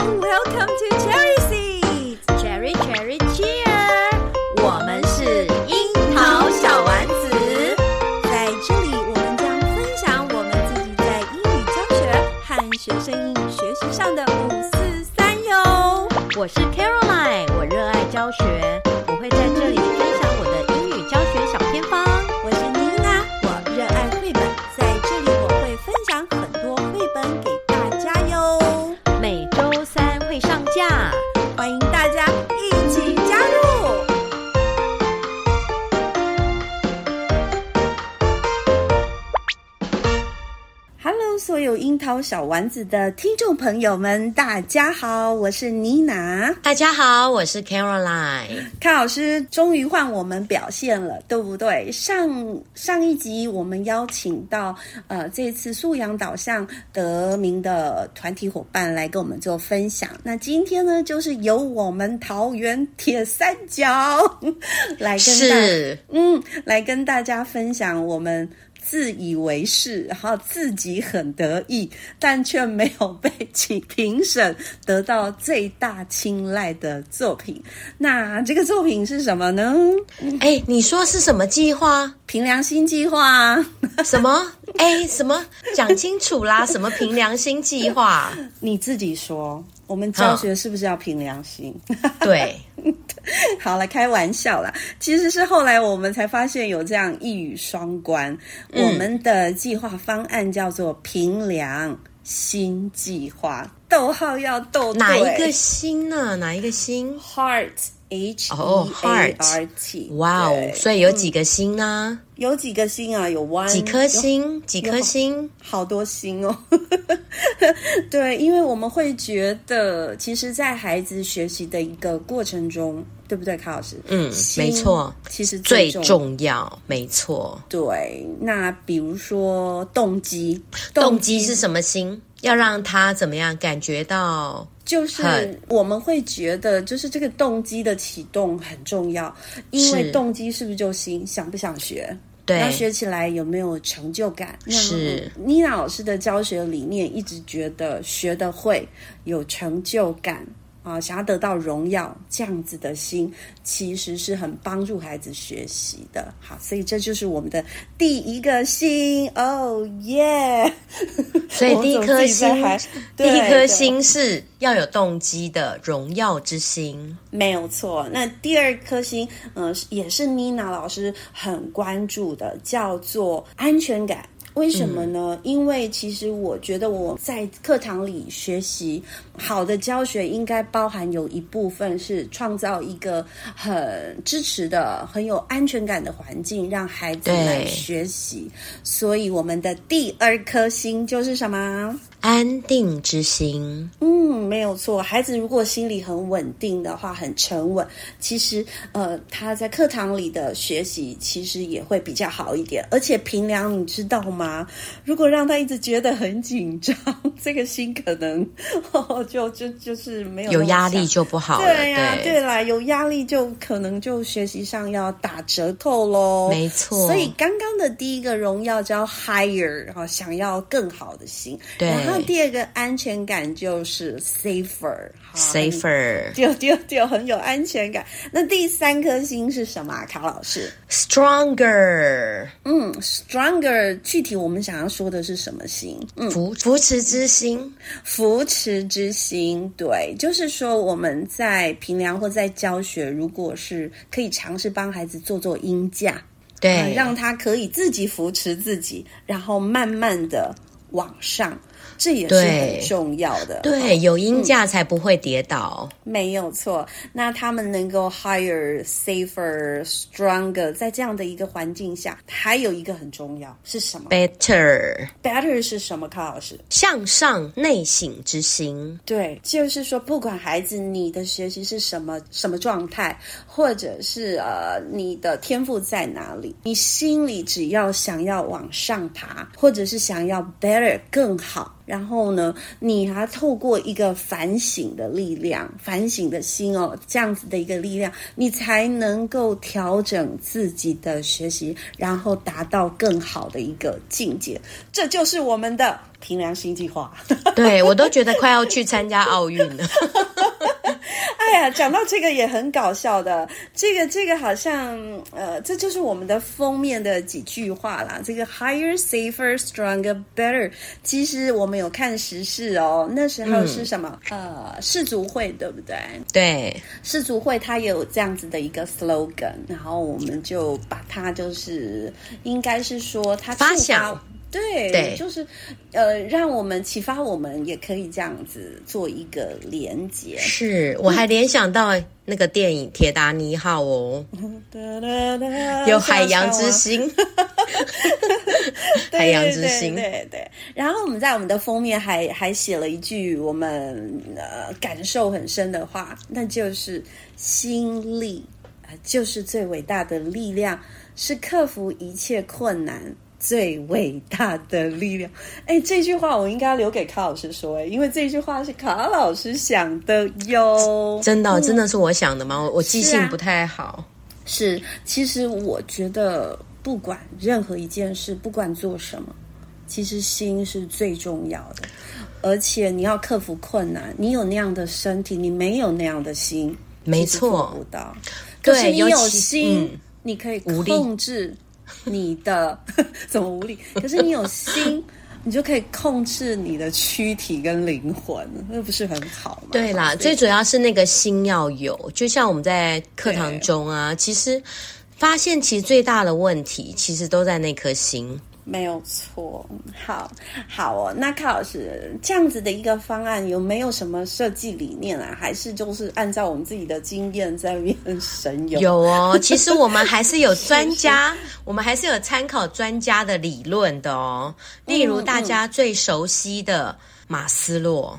Welcome to Cherry Seeds, Cherry Cherry Cheer。我们是樱桃小丸子，在这里我们将分享我们自己在英语教学和学生英语学习上的五四三哟。我是 Caroline，我热爱教学。小丸子的听众朋友们，大家好，我是妮娜。大家好，我是 Caroline。康老师终于换我们表现了，对不对？上上一集我们邀请到呃这次素养导向得名的团体伙伴来跟我们做分享。那今天呢，就是由我们桃园铁三角 来跟大是嗯来跟大家分享我们。自以为是，然后自己很得意，但却没有被请评审得到最大青睐的作品。那这个作品是什么呢？哎，你说是什么计划？凭良心计划？什么？哎，什么？讲清楚啦！什么凭良心计划？你自己说。我们教学是不是要凭良心？对，好了，开玩笑啦。其实是后来我们才发现有这样一语双关。嗯、我们的计划方案叫做“凭良心计划”，逗号要逗对。哪一个心呢？哪一个心？Heart。H E A R T，哇哦！所以有几个星呢？有几个星啊？有 one 几颗星？几颗星？好多星哦！对，因为我们会觉得，其实，在孩子学习的一个过程中，对不对，卡老师？嗯，没错，其实最重要，没错。对，那比如说动机，动机是什么心？要让他怎么样感觉到？就是我们会觉得，就是这个动机的启动很重要，因为动机是不是就心？想不想学？对，要学起来有没有成就感？是。妮娜老师的教学理念一直觉得学得会有成就感。啊，想要得到荣耀，这样子的心其实是很帮助孩子学习的。好，所以这就是我们的第一个心。哦耶！所以第一颗心，第一颗心是要有动机的荣耀之心，没有错。那第二颗心，嗯、呃，也是妮娜老师很关注的，叫做安全感。为什么呢？嗯、因为其实我觉得我在课堂里学习好的教学，应该包含有一部分是创造一个很支持的、很有安全感的环境，让孩子来学习。所以我们的第二颗星就是什么？安定之心，嗯，没有错。孩子如果心里很稳定的话，很沉稳，其实呃，他在课堂里的学习其实也会比较好一点。而且平良，你知道吗？如果让他一直觉得很紧张，这个心可能哦，就就就是没有有压力就不好了。对呀、啊，对啦，有压力就可能就学习上要打折扣喽。没错。所以刚刚的第一个荣耀叫 higher，然后想要更好的心。对。然后第二个安全感就是 safer，safer，就 就就很有安全感。那第三颗星是什么啊？卡老师？Stronger，嗯，Stronger，具体我们想要说的是什么星？嗯，扶扶持之心，扶持之心。对，就是说我们在平凉或在教学，如果是可以尝试帮孩子做做音架，对、呃，让他可以自己扶持自己，然后慢慢的往上。这也是很重要的，对，对，有鹰架才不会跌倒，嗯，没有错。那他们能够 higher, safer, stronger，在这样的一个环境下，还有一个很重要是什么？Better, better 是什么？康老师，向上内省之心。对，就是说，不管孩子你的学习是什么什么状态，或者是呃你的天赋在哪里，你心里只要想要往上爬，或者是想要 better 更好。然后呢，你还透过一个反省的力量、反省的心哦，这样子的一个力量，你才能够调整自己的学习，然后达到更好的一个境界。这就是我们的评量心计划。对，我都觉得快要去参加奥运了。哎呀，讲到这个也很搞笑的，这个这个好像呃，这就是我们的封面的几句话啦。这个 higher, safer, stronger, better，其实我们有看时事哦，那时候是什么？嗯、呃，世足会对不对？对，世足会它也有这样子的一个 slogan，然后我们就把它就是应该是说它发想。对，对，就是，呃，让我们启发我们也可以这样子做一个连接。是，我还联想到那个电影《铁达尼号》哦，有海洋之心，海洋之心，对对，对。然后我们在我们的封面还还写了一句我们呃感受很深的话，那就是心力啊，就是最伟大的力量，是克服一切困难。最伟大的力量，哎，这句话我应该留给卡老师说，哎，因为这句话是卡老师想的哟。真的，真的是我想的吗？我记性不太好。是啊，是，其实我觉得，不管任何一件事，不管做什么，其实心是最重要的。而且你要克服困难，你有那样的身体，你没有那样的心，没错，做不到。可是你有心，嗯，你可以控制。你的 怎么无力？可是你有心，你就可以控制你的躯体跟灵魂，那不是很好吗？对啦，最主要是那个心要有。就像我们在课堂中啊，其实发现其实最大的问题，其实都在那颗心。没有错，好好哦。那卡老师这样子的一个方案有没有什么设计理念啊？还是就是按照我们自己的经验在那边神游？有哦，其实我们还是有专家，我们还是有参考专家的理论的哦。例如大家最熟悉的马斯洛。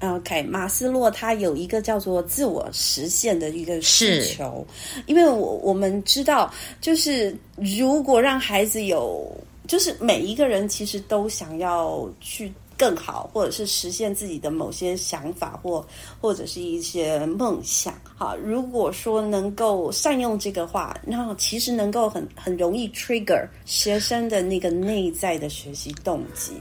OK，马斯洛他有一个叫做自我实现的一个需求，因为我我们知道，就是如果让孩子有。就是每一个人其实都想要去更好，或者是实现自己的某些想法，或或者是一些梦想。好，如果说能够善用这个话，那其实能够很很容易 trigger 学生的那个内在的学习动机。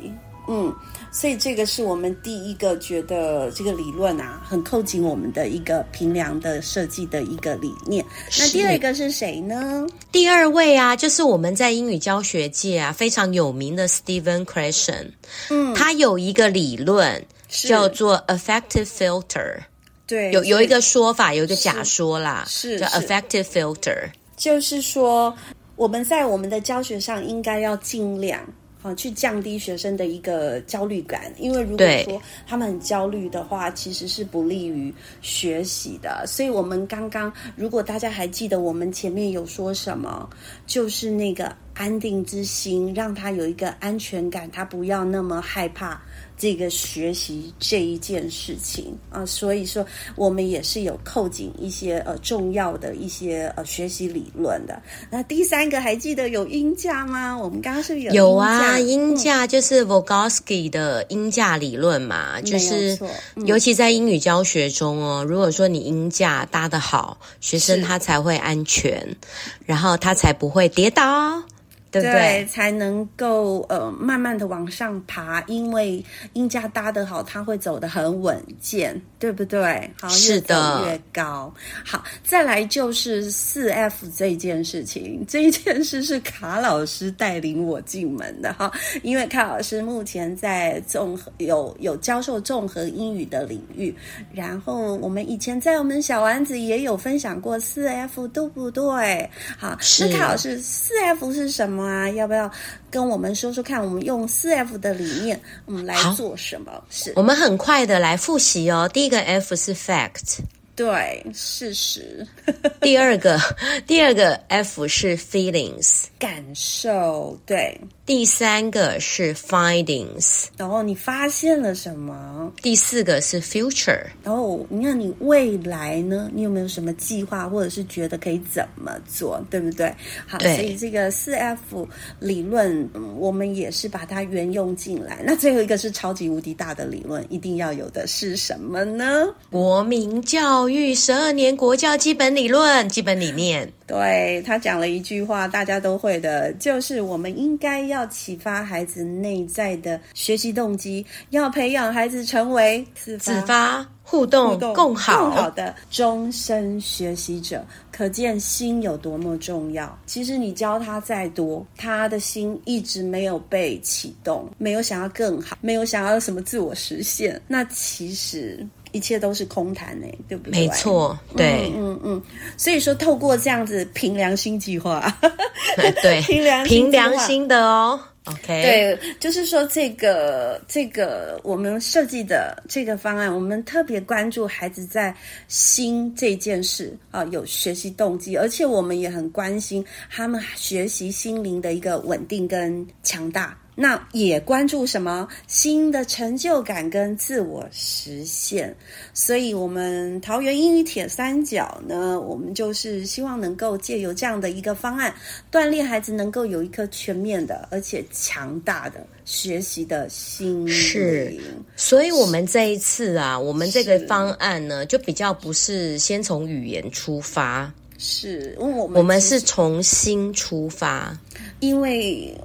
嗯，所以这个是我们第一个觉得这个理论啊，很扣紧我们的一个平量的设计的一个理念。那第二个是谁呢？第二位啊，就是我们在英语教学界啊非常有名的 Stephen Krashen。嗯，他有一个理论叫做 Effective filter。对，有有一个说法，有一个假说啦，是，是叫 Effective filter，就是说我们在我们的教学上应该要尽量。啊，去降低学生的一个焦虑感，因为如果说他们很焦虑的话，其实是不利于学习的。所以，我们刚刚如果大家还记得，我们前面有说什么，就是那个安定之心，让他有一个安全感，他不要那么害怕。这个学习这一件事情啊，所以说我们也是有扣紧一些呃重要的一些呃学习理论的。那第三个还记得有音架吗？我们刚刚是有有啊，音架就是 Vygotsky 的音架理论嘛，嗯、就是尤其在英语教学中哦，如果说你音架搭得好，学生他才会安全，然后他才不会跌倒。对，对，对，才能够呃慢慢的往上爬，因为音架搭得好，它会走得很稳健，对不对？好，越走越高。好，再来就是四 F 这件事情，这一件事是卡老师带领我进门的哈，因为卡老师目前在综合有有教授综合英语的领域，然后我们以前在我们小丸子也有分享过四 F，对不对？好，那卡老师四 F 是什么？啊，要不要跟我们说说看？我们用四 F 的理念，我们来做什么？是我们很快的来复习哦。第一个 F 是 fact，对，事实。第二个，第二个 F 是 feelings，感受。对，第三个是 findings，然后你发现了什么？第四个是 future，然后你看你未来呢？你有没有什么计划，或者是觉得可以怎么做，对不对？好，所以这个四 F 理论，嗯，我们也是把它沿用进来。那最后一个是超级无敌大的理论，一定要有的是什么呢？国民教育十二年国教基本理论、基本理念。对，他讲了一句话，大家都会的，就是我们应该要启发孩子内在的学习动机，要培养孩子成为自发、互动、共好的终身学习者。可见心有多么重要。其实你教他再多，他的心一直没有被启动，没有想要更好，没有想要什么自我实现，那其实。一切都是空谈呢，对不对？没错，对，嗯嗯嗯。所以说，透过这样子凭良心计划，对，凭良凭良心的哦。OK，对，就是说这个这个我们设计的这个方案，我们特别关注孩子在心这件事啊，有学习动机，而且我们也很关心他们学习心灵的一个稳定跟强大。那也关注什么新的成就感跟自我实现，所以，我们桃园英语铁三角呢，我们就是希望能够借由这样的一个方案，锻炼孩子能够有一颗全面的而且强大的学习的心灵。是，所以我们这一次啊，我们这个方案呢，就比较不是先从语言出发，是，因为我们我们是从心出发，因为。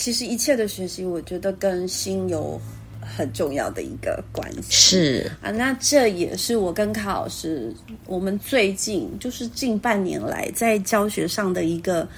其实一切的学习，我觉得跟心有很重要的一个关系。是啊，那这也是我跟卡老师，我们最近就是近半年来在教学上的一个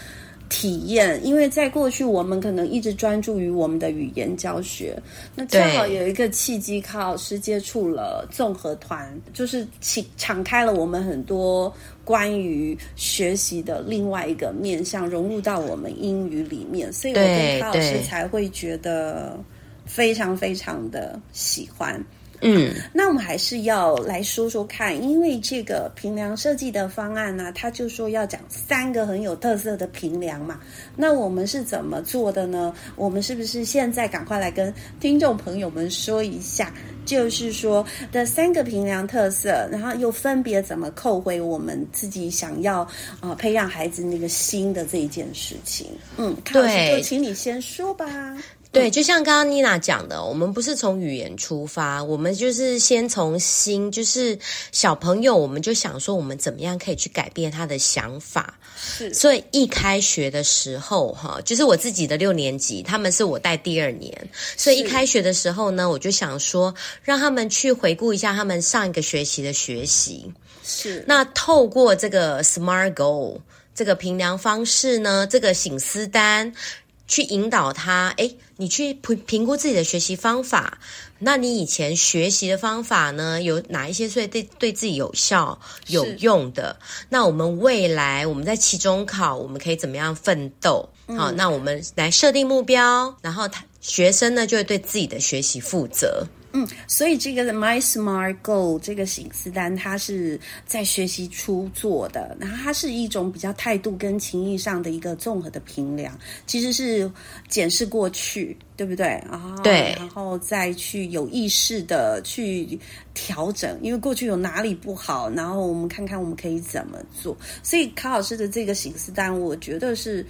体验。因为在过去，我们可能一直专注于我们的语言教学，那正好有一个契机，卡老师接触了综合团，就是启敞开了我们很多。关于学习的另外一个面向，融入到我们英语里面，所以我跟卡老师才会觉得非常非常的喜欢。嗯，那我们还是要来说说看，因为这个平梁设计的方案呢、啊，他就说要讲三个很有特色的平梁嘛。那我们是怎么做的呢？我们是不是现在赶快来跟听众朋友们说一下，就是说的三个平量特色，然后又分别怎么扣回我们自己想要啊、呃、培养孩子那个心的这一件事情？嗯，对，就请你先说吧。对，就像刚刚妮娜讲的，我们不是从语言出发，我们就是先从心，就是小朋友，我们就想说，我们怎么样可以去改变他的想法。是，所以一开学的时候，哈，就是我自己的六年级，他们是我带第二年，所以一开学的时候呢，我就想说，让他们去回顾一下他们上一个学期的学习。是，那透过这个 SMART Goal 这个评量方式呢，这个醒思单。去引导他，诶，你去评评估自己的学习方法。那你以前学习的方法呢？有哪一些是对对自己有效、有用的？那我们未来我们在期中考，我们可以怎么样奋斗？嗯、好，那我们来设定目标，然后他学生呢就会对自己的学习负责。嗯，所以这个 My Smart Goal 这个醒思单，它是在学习初做的，然后它是一种比较态度跟情意上的一个综合的评量，其实是检视过去，对不对？啊，对，然后再去有意识的去调整，因为过去有哪里不好，然后我们看看我们可以怎么做。所以卡老师的这个醒思单，我觉得是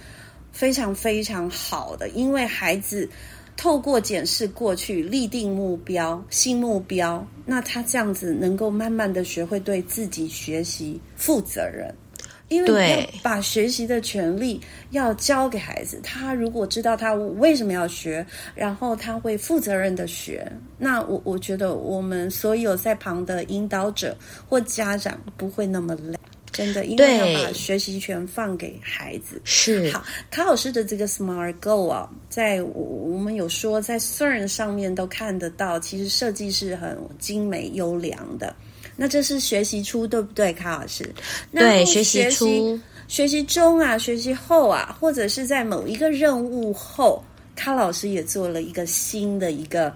非常非常好的，因为孩子。透过检视过去，立定目标、新目标，那他这样子能够慢慢的学会对自己学习负责任，因为要把学习的权利要交给孩子。他如果知道他为什么要学，然后他会负责任的学，那我我觉得我们所有在旁的引导者或家长不会那么累。真的，因为要把学习权放给孩子。是好，卡老师的这个 Smart Goal 啊，在我们有说在 CERN 上面都看得到，其实设计是很精美优良的。那这是学习初，对不对，卡老师？对，学习初、学习中啊，学习后啊，或者是在某一个任务后，卡老师也做了一个新的一个。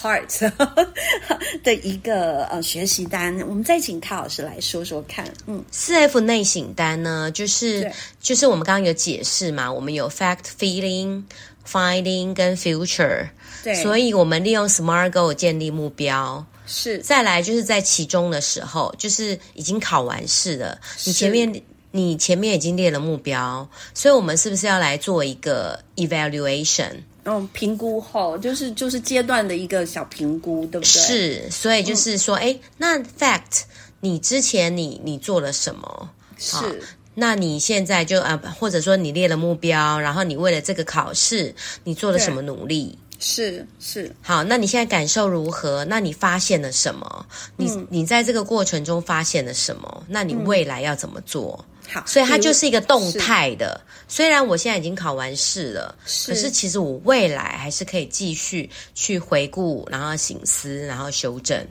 Heart 的一个呃学习单，我们再请卡老师来说说看。嗯，四 F 内省单呢，就是就是我们刚刚有解释嘛，我们有 Fact、Feeling、finding 跟 future。对，所以我们利用 SMART Goal 建立目标。是，再来就是在其中的时候，就是已经考完试了，你前面你前面已经列了目标，所以我们是不是要来做一个 evaluation？嗯，评估后就是就是阶段的一个小评估，对不对？是，所以就是说，哎、嗯，那 fact，你之前你你做了什么？是，那你现在就啊，或者说你列了目标，然后你为了这个考试，你做了什么努力？是是，好，那你现在感受如何？那你发现了什么？你、嗯、你在这个过程中发现了什么？那你未来要怎么做？嗯好，所以它就是一个动态的。虽然我现在已经考完试了，是，可是其实我未来还是可以继续去回顾，然后醒思，然后修正。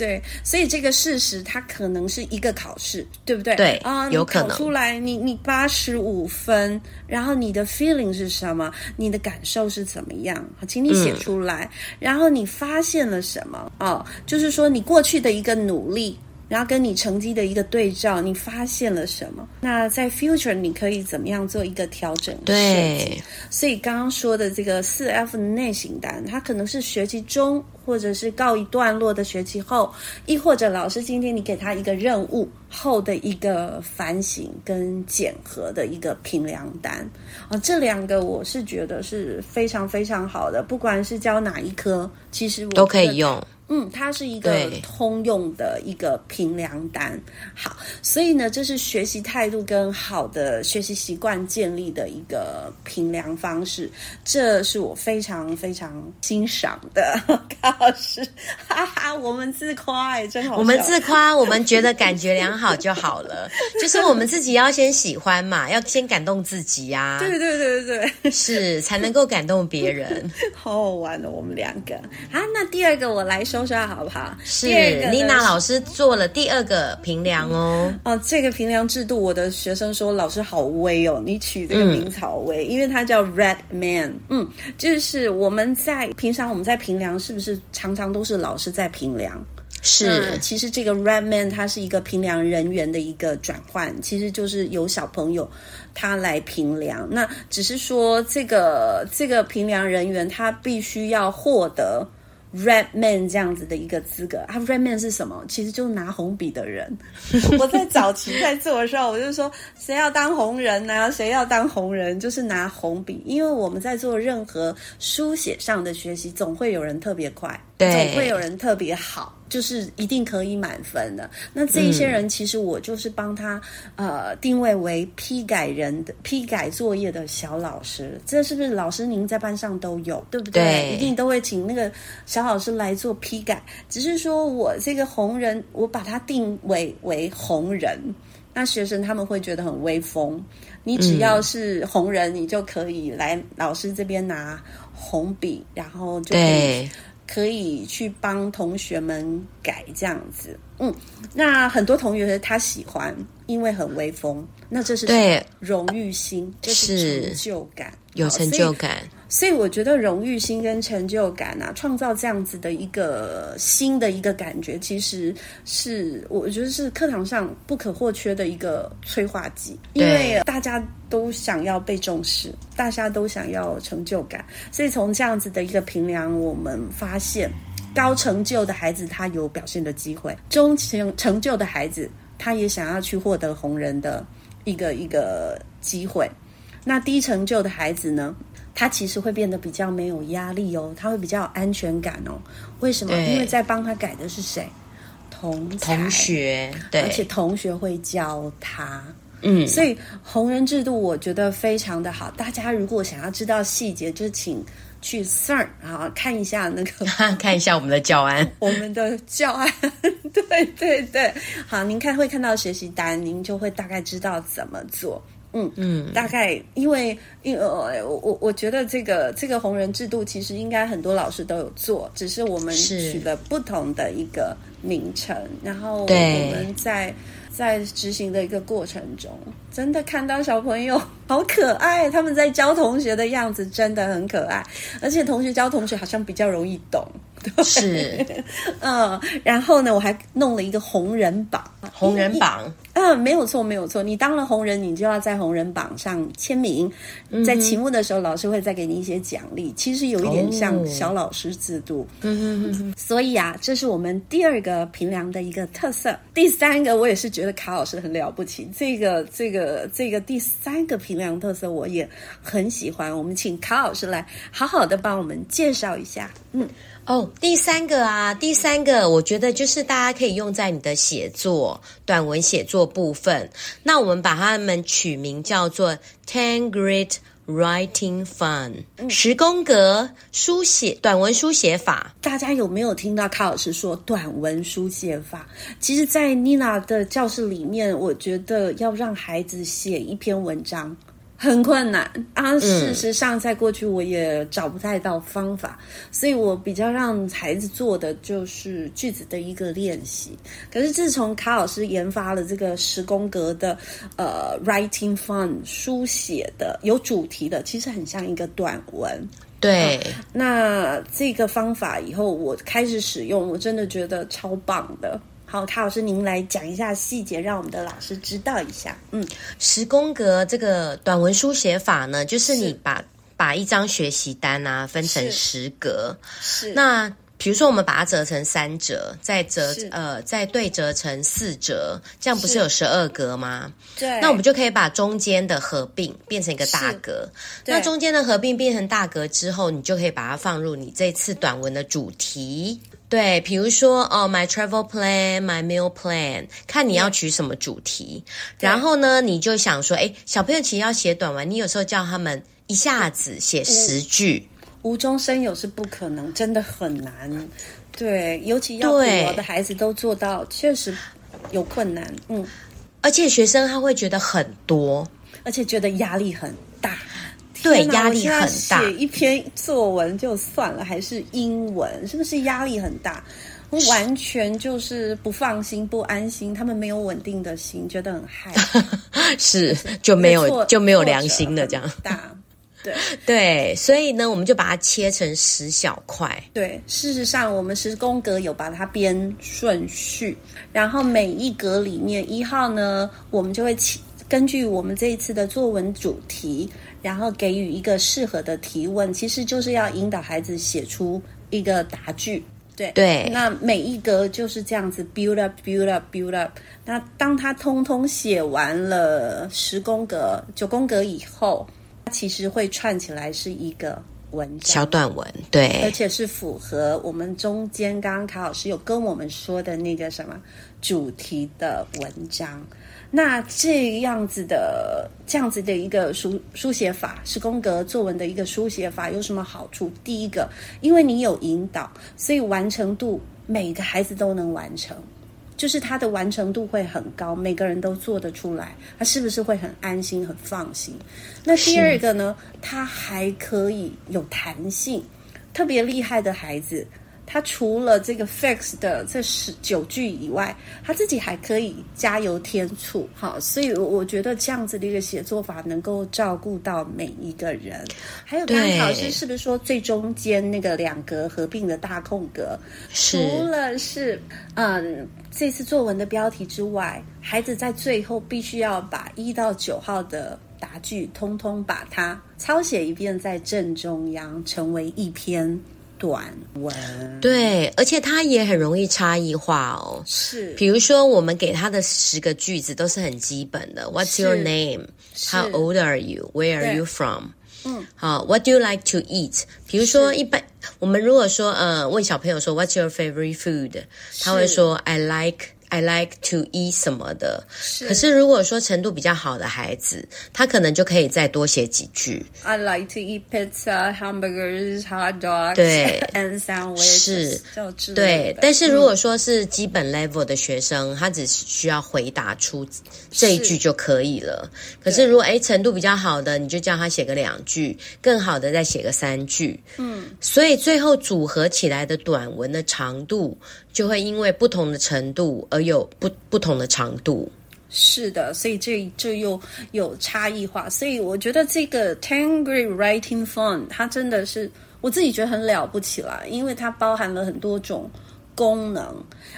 对，所以这个事实它可能是一个考试，对不对？对啊，有可能。考出来你你八十五分，然后你的 feeling 是什么？你的感受是怎么样？好，请你写出来。嗯、然后你发现了什么？哦，就是说你过去的一个努力。然后跟你成绩的一个对照，你发现了什么？那在 future 你可以怎么样做一个调整？对，所以刚刚说的这个四 F 内型单，它可能是学期中，或者是告一段落的学期后，亦或者老师今天你给他一个任务后的一个反省跟检核的一个评量单啊，这两个我是觉得是非常非常好的，不管是教哪一科，其实我都可以用。嗯，它是一个通用的一个评量单。好，所以呢，这是学习态度跟好的学习习惯建立的一个评量方式。这是我非常非常欣赏的高老师，哈哈，我们自夸哎，真好。我们自夸，我们觉得感觉良好就好了。就是我们自己要先喜欢嘛，要先感动自己呀、啊。对对对对对，是才能够感动别人。好好玩哦，我们两个。啊，那第二个我来说。说说好不好？是妮娜老师做了第二个评量哦。哦，这个评量制度，我的学生说老师好威哦，你取这个名字好威，嗯，因为它叫 Red Man。嗯，就是我们在平常我们在评量，是不是常常都是老师在评量？是，其实这个 Red Man 它是一个评量人员的一个转换，其实就是由小朋友他来评量。那只是说这个这个评量人员他必须要获得。Red Man 这样子的一个资格啊，Red Man 是什么？其实就是拿红笔的人。我在早期在做的时候，我就说，谁要当红人呢？谁要当红人？就是拿红笔，因为我们在做任何书写上的学习，总会有人特别快，对，总会有人特别好。就是一定可以满分的。那这一些人，其实我就是帮他、嗯、呃定位为批改人的批改作业的小老师。这是不是老师您在班上都有，对不对？对，一定都会请那个小老师来做批改。只是说我这个红人，我把它定位为红人，那学生他们会觉得很威风。你只要是红人，嗯、你就可以来老师这边拿红笔，然后就可以。可以去帮同学们改这样子，嗯，那很多同学他喜欢，因为很威风，那这是对。荣誉心，这是成就感，有成就感。所以我觉得荣誉心跟成就感啊，创造这样子的一个新的一个感觉，其实是我觉得是课堂上不可或缺的一个催化剂，因为大家都想要被重视，大家都想要成就感，所以从这样子的一个评量，我们发现高成就的孩子他有表现的机会，中成成就的孩子他也想要去获得红人的一个一个机会，那低成就的孩子呢？他其实会变得比较没有压力哦，他会比较有安全感哦。为什么？因为在帮他改的是谁？同同学，对，而且同学会教他。嗯，所以红人制度我觉得非常的好。大家如果想要知道细节，就请去 CERN 啊看一下那个，看一下我们的教案，我们的教案。对对对，好，您看会看到学习单，您就会大概知道怎么做。嗯嗯，大概因为因为呃，我我我觉得这个这个红人制度其实应该很多老师都有做，只是我们取了不同的一个名称，然后我们在在执行的一个过程中，真的看到小朋友好可爱，他们在教同学的样子真的很可爱，而且同学教同学好像比较容易懂。对 是，嗯，然后呢，我还弄了一个红人榜，红人榜，嗯，没有错，没有错，你当了红人，你就要在红人榜上签名，在期末的时候，老师会再给你一些奖励，其实有一点像小老师制度，嗯嗯，所以啊，这是我们第二个平凉的一个特色。第三个，我也是觉得卡老师很了不起，这个这个这个第三个平凉特色我也很喜欢，我们请卡老师来好好的帮我们介绍一下，嗯。哦，第三个啊，第三个，我觉得就是大家可以用在你的写作短文写作部分。那我们把它们取名叫做 Ten Grit Writing Fun，十宫格书写短文书写法。大家有没有听到卡老师说短文书写法？其实，在妮娜的教室里面，我觉得要让孩子写一篇文章。很困难啊！事实上，在过去我也找不太到方法，嗯、所以我比较让孩子做的就是句子的一个练习。可是自从卡老师研发了这个十宫格的呃 writing fun 书写的有主题的，其实很像一个短文。对、啊，那这个方法以后我开始使用，我真的觉得超棒的。好，卡老师，您来讲一下细节，让我们的老师知道一下。嗯，十宫格这个短文书写法呢，就是你把是把一张学习单啊分成十格，是那比如说我们把它折成三折，再折呃再对折成四折，这样不是有十二格吗？对，那我们就可以把中间的合并变成一个大格。那中间的合并变成大格之后，你就可以把它放入你这次短文的主题。对，比如说哦，my travel plan, my meal plan，看你要取什么主题。然后呢，你就想说，哎，小朋友其实要写短文，你有时候叫他们一下子写十句，无中生有是不可能，真的很难。对，尤其要我的孩子都做到，确实有困难。嗯，而且学生他会觉得很多，而且觉得压力很大。对，压力很大。写一篇作文就算了，还是英文，是不是压力很大？完全就是不放心、不安心，他们没有稳定的心，觉得很害怕。是，就没有就没有良心的这样。大，对 对，所以呢，我们就把它切成十小块。对，事实上，我们十宫格有把它编顺序，然后每一格里面一号呢，我们就会根据我们这一次的作文主题。然后给予一个适合的提问，其实就是要引导孩子写出一个答句。对对，那每一格就是这样子 build up build up build up。那当他通通写完了十宫格、九宫格以后，他其实会串起来是一个文章，小短文。对，而且是符合我们中间刚刚卡老师有跟我们说的那个什么主题的文章。那这样子的这样子的一个书书写法，十宫格作文的一个书写法有什么好处？第一个，因为你有引导，所以完成度每个孩子都能完成，就是他的完成度会很高，每个人都做得出来，他是不是会很安心、很放心？那第二个呢，他还可以有弹性，特别厉害的孩子。他除了这个 fix 的这十九句以外，他自己还可以加油添醋，好，所以我觉得这样子的一个写作法能够照顾到每一个人。还有刚刚老师是不是说最中间那个两格合并的大空格，除了是嗯这次作文的标题之外，孩子在最后必须要把一到九号的答句通通把它抄写一遍在正中央，成为一篇。短文对，而且它也很容易差异化哦。是，比如说我们给他的十个句子都是很基本的。What's your name? How old are you? Where are you from? 嗯，好。What do you like to eat? 比如说一般我们如果说呃问小朋友说 What's your favorite food? 他会说 I like。I like to eat 什么的，是可是如果说程度比较好的孩子，他可能就可以再多写几句。I like to eat pizza, hamburgers, hot dogs, 对，and sandwiches 是，对。但是如果说是基本 level 的学生，嗯、他只需要回答出这一句就可以了。是可是如果诶程度比较好的，你就叫他写个两句，更好的再写个三句。嗯，所以最后组合起来的短文的长度。就会因为不同的程度而有不不同的长度。是的，所以这这又有差异化。所以我觉得这个 Ten Grit Writing Fun 它真的是我自己觉得很了不起啦，因为它包含了很多种功能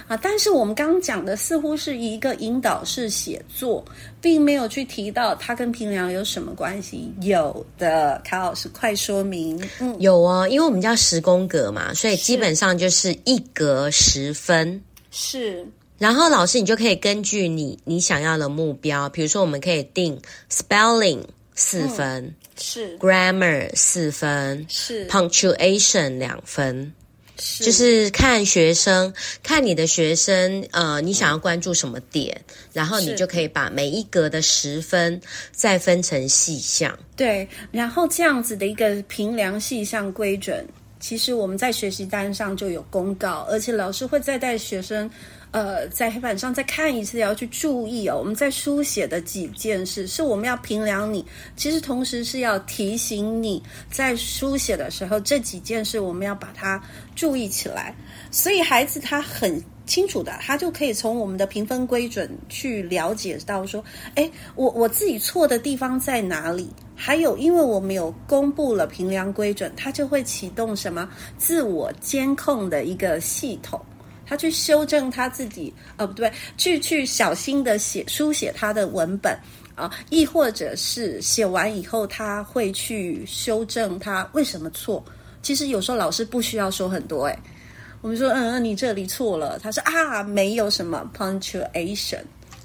啊。但是我们刚刚讲的似乎是一个引导式写作，并没有去提到它跟平量有什么关系。有的，卡老师快说明。嗯，有哦，因为我们叫十宫格嘛，所以基本上就是一格十分。是。然后老师，你就可以根据你你想要的目标，比如说我们可以定 spelling 四分，嗯、是。grammar 四分，是。punctuation 两分，是。就是看学生看你的学生，呃，你想要关注什么点，嗯、然后你就可以把每一格的十分再分成细项。对，然后这样子的一个评量细项规准，其实我们在学习单上就有公告，而且老师会再带学生。呃，在黑板上再看一次，要去注意哦。我们在书写的几件事，是我们要评量你，其实同时是要提醒你在书写的时候，这几件事我们要把它注意起来。所以孩子他很清楚的，他就可以从我们的评分规准去了解到说，诶，我我自己错的地方在哪里？还有，因为我们有公布了评量规准，它就会启动什么自我监控的一个系统。他去修正他自己，呃，不对，去去小心的写书写他的文本啊，亦或者是写完以后，他会去修正他为什么错。其实有时候老师不需要说很多，诶，我们说嗯，嗯，你这里错了，他说啊，没有什么 punctuation。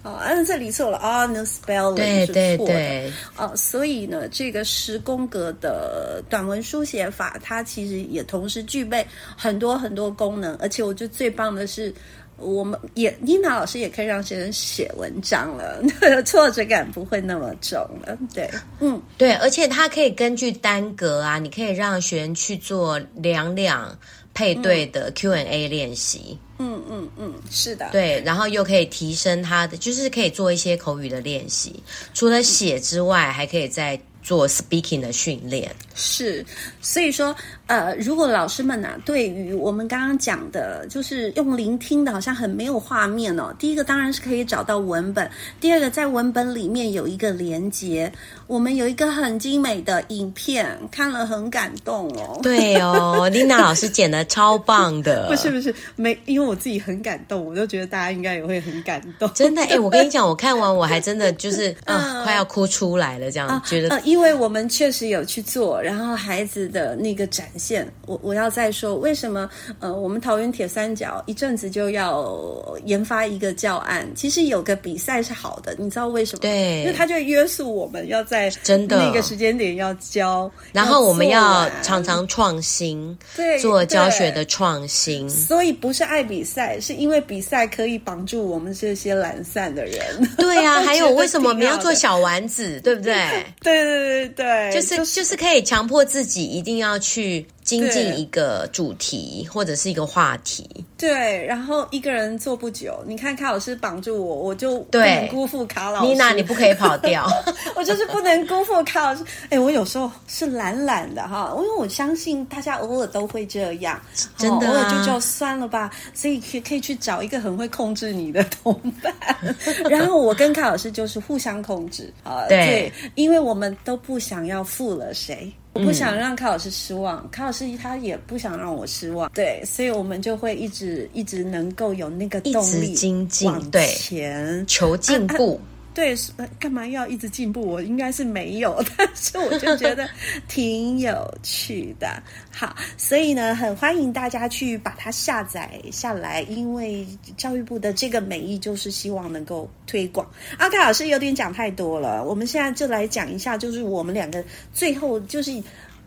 啊，嗯，这里错了啊，no spelling 对是错的。对对啊，所以呢，这个十宫格的短文书写法，它其实也同时具备很多很多功能。而且我觉得最棒的是，我们也妮娜老师也可以让学生写文章了，挫折感不会那么重了。对，嗯，对，而且它可以根据单格啊，你可以让学生去做两两配对的 Q&A 练习。嗯嗯嗯嗯，是的，对，然后又可以提升他的，就是可以做一些口语的练习，除了写之外，还可以在做 speaking 的训练。是，所以说。呃，如果老师们呐、啊，对于我们刚刚讲的，就是用聆听的，好像很没有画面哦。第一个当然是可以找到文本，第二个在文本里面有一个连接，我们有一个很精美的影片，看了很感动哦。对哦，丽娜老师剪的超棒的。不是不是，没，因为我自己很感动，我就觉得大家应该也会很感动。真的，哎，我跟你讲，我看完我还真的就是啊、呃，快要哭出来了，这样、呃、觉得、呃。因为我们确实有去做，然后孩子的那个展。现，我我要再说，为什么呃，我们桃园铁三角一阵子就要研发一个教案？其实有个比赛是好的，你知道为什么？对，因为他就约束我们要在真的那个时间点要教，然后我们要常常创新，对，做教学的创新。所以不是爱比赛，是因为比赛可以绑住我们这些懒散的人。对呀、啊，还有为什么我们要做小丸子，对不对？对对对对，就是、就是、就是可以强迫自己一定要去。精进一个主题或者是一个话题，对，然后一个人做不久。你看卡老师绑住我，我就不能辜负卡老师。妮娜，你不可以跑掉，我就是不能辜负卡老师。哎，我有时候是懒懒的哈，因为我相信大家偶尔都会这样，真的、啊，偶尔就叫算了吧。所以可以可以去找一个很会控制你的同伴，然后我跟卡老师就是互相控制啊，对，对，因为我们都不想要负了谁。我不想让卡老师失望，嗯，卡老师他也不想让我失望，对，所以我们就会一直一直能够有那个动力精进往前求进步。啊啊对，干嘛要一直进步？我应该是没有，但是我就觉得挺有趣的。好，所以呢，很欢迎大家去把它下载下来，因为教育部的这个美意就是希望能够推广。阿卡老师有点讲太多了，我们现在就来讲一下，就是我们两个最后就是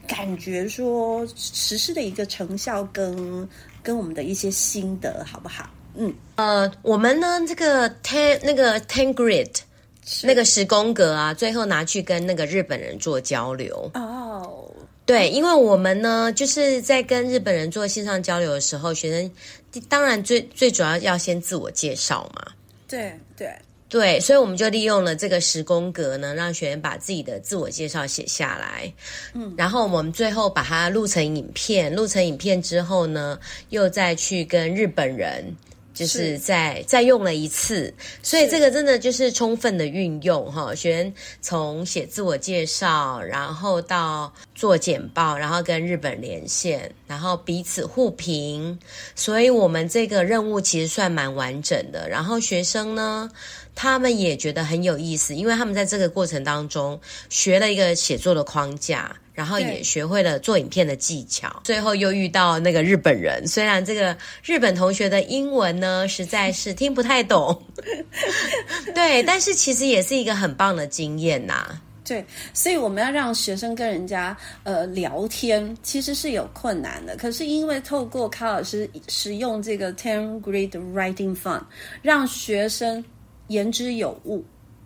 感觉说实施的一个成效跟跟我们的一些心得，好不好？嗯，呃，我们呢这个 ten 那个 ten grit。那个十宫格啊，最后拿去跟那个日本人做交流哦。Oh. 对，因为我们呢，就是在跟日本人做线上交流的时候，学生当然最最主要要先自我介绍嘛。对对对，所以我们就利用了这个十宫格呢，让学员把自己的自我介绍写下来。嗯，然后我们最后把它录成影片，录成影片之后呢，又再去跟日本人。就是再再用了一次，所以这个真的就是充分的运用哈。学员从写自我介绍，然后到做简报，然后跟日本连线，然后彼此互评，所以我们这个任务其实算蛮完整的。然后学生呢，他们也觉得很有意思，因为他们在这个过程当中学了一个写作的框架。然后也学会了做影片的技巧，最后又遇到那个日本人。虽然这个日本同学的英文呢，实在是听不太懂，对，但是其实也是一个很棒的经验呐。对，所以我们要让学生跟人家呃聊天，其实是有困难的。可是因为透过卡老师使用这个 Ten Grade Writing Fun，让学生言之有物。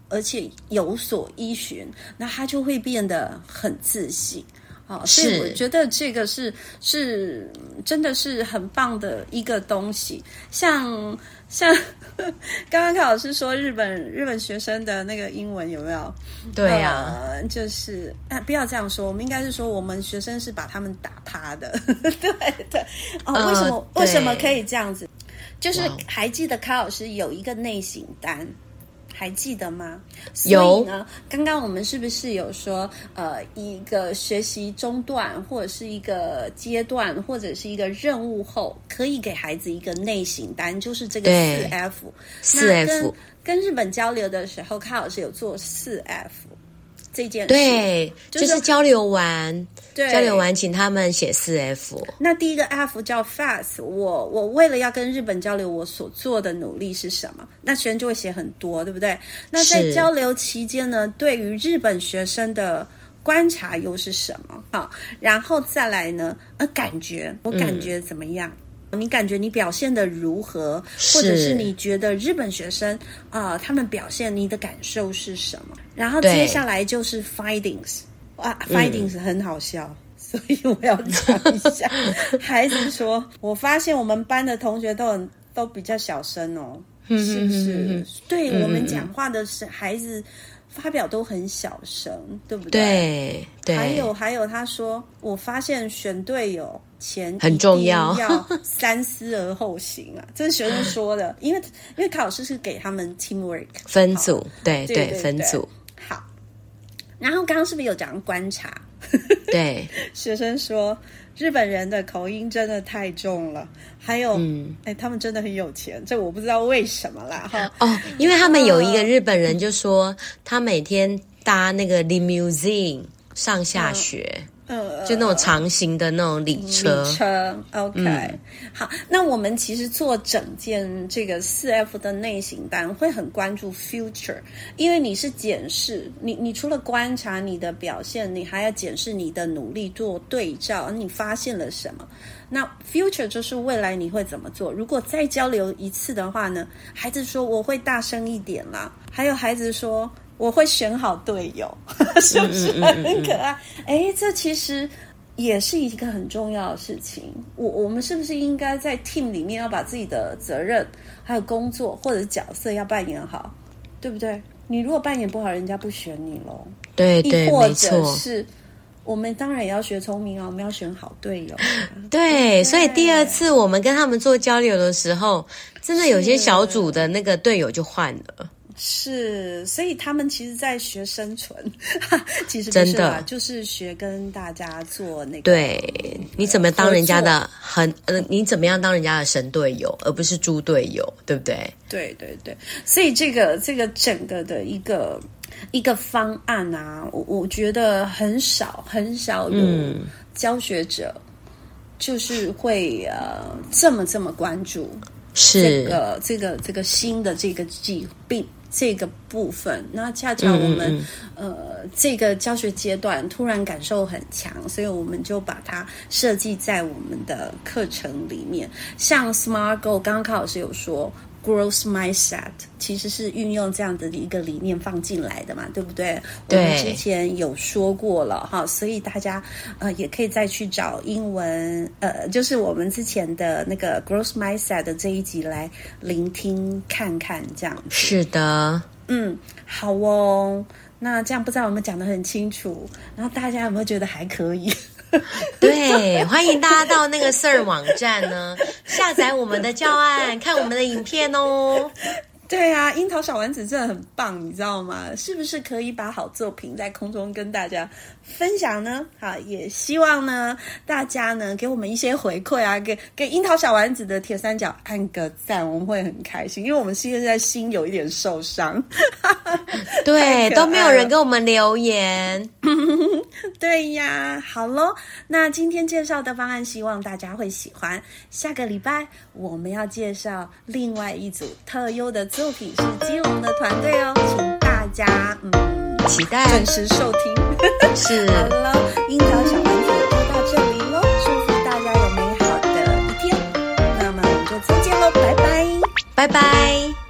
而且有所依循，那他就会变得很自信。好，所以我觉得这个是是真的是很棒的一个东西。像像 刚刚卡老师说日本日本学生的那个英文有没有？对呀、啊呃，就是啊，不要这样说，我们应该是说我们学生是把他们打趴的。对对哦，为什么、呃、为什么可以这样子？就是还记得卡老师有一个内省单。还记得吗？所以呢，刚刚我们是不是有说，呃，一个学习中断，或者是一个阶段，或者是一个任务后，可以给孩子一个内省单，就是这个四 F。四 F。跟，跟日本交流的时候，卡老师有做四 F。这件事对，就是交流完，对，交流完，请他们写四 F。那第一个 F 叫 Fast，我我为了要跟日本交流，我所做的努力是什么？那学生就会写很多，对不对？那在交流期间呢，对于日本学生的观察又是什么？好，然后再来呢，呃，感觉我感觉怎么样？嗯你感觉你表现的如何？或者是你觉得日本学生啊、呃，他们表现你的感受是什么？然后接下来就是 findings，哇，findings 很好笑，嗯、所以我要讲一下。孩子说：“我发现我们班的同学都很都比较小声哦，是不是？对我们讲话的是孩子。”发表都很小声，对不对？对对。还有还有，他说，我发现选队友前很重要，要 三思而后行啊。这是学生说的，因为因为卡老师是给他们 teamwork 分组，对对，对，对，分组。好，然后刚刚是不是有讲观察？对，学生说。日本人的口音真的太重了，还有，嗯，哎，他们真的很有钱，这我不知道为什么啦，哈。哦，因为他们有一个日本人就说，他每天搭那个 limousine 上下学。嗯呃，就那种长型的那种礼车，礼车，OK，嗯，好。那我们其实做整件这个四 F 的内型单，会很关注 future，因为你是检视你，你除了观察你的表现，你还要检视你的努力做对照，你发现了什么？那 future 就是未来你会怎么做？如果再交流一次的话呢？孩子说我会大声一点啦，还有孩子说。我会选好队友，是不是很可爱？哎，这其实也是一个很重要的事情。我我们是不是应该在 team 里面要把自己的责任、还有工作或者角色要扮演好，对不对？你如果扮演不好，人家不选你喽。对对，或者是我们当然也要学聪明啊，我们要选好队友。对，所以第二次我们跟他们做交流的时候，真的有些小组的那个队友就换了。是，所以他们其实，在学生存，其实真的就是学跟大家做那个。对，你怎么当人家的很呃，你怎么样当人家的神队友，而不是猪队友，对不对？对对对，所以这个这个整个的一个一个方案啊，我我觉得很少很少有教学者，嗯、就是会呃这么这么关注是这个这个这个新的这个疾病。这个部分，那恰巧我们、嗯、呃这个教学阶段突然感受很强，所以我们就把它设计在我们的课程里面。像 Smart Goal，刚刚康老师有说。Growth mindset 其实是运用这样的一个理念放进来的嘛，对不对？对。我们之前有说过了哈，所以大家呃也可以再去找英文呃，就是我们之前的那个 Growth mindset 的这一集来聆听看看，这样子。是的，嗯，好哦。那这样不知道我们讲得很清楚，然后大家有没有觉得还可以？对，欢迎大家到那个 Sir 网站呢，下载我们的教案，看我们的影片哦。对啊，樱桃小丸子真的很棒，你知道吗？是不是可以把好作品在空中跟大家分享呢？好，也希望呢大家呢给我们一些回馈啊，给给樱桃小丸子的铁三角按个赞，我们会很开心，因为我们现在心有一点受伤。对，都没有人给我们留言。对呀，好喽，那今天介绍的方案，希望大家会喜欢。下个礼拜我们要介绍另外一组特优的。作品是基隆的团队哦，请大家嗯期待准时收听。是，好了，樱桃小丸子就到这里喽，祝福大家有美好的一天。那么我们就再见喽，拜拜，拜拜。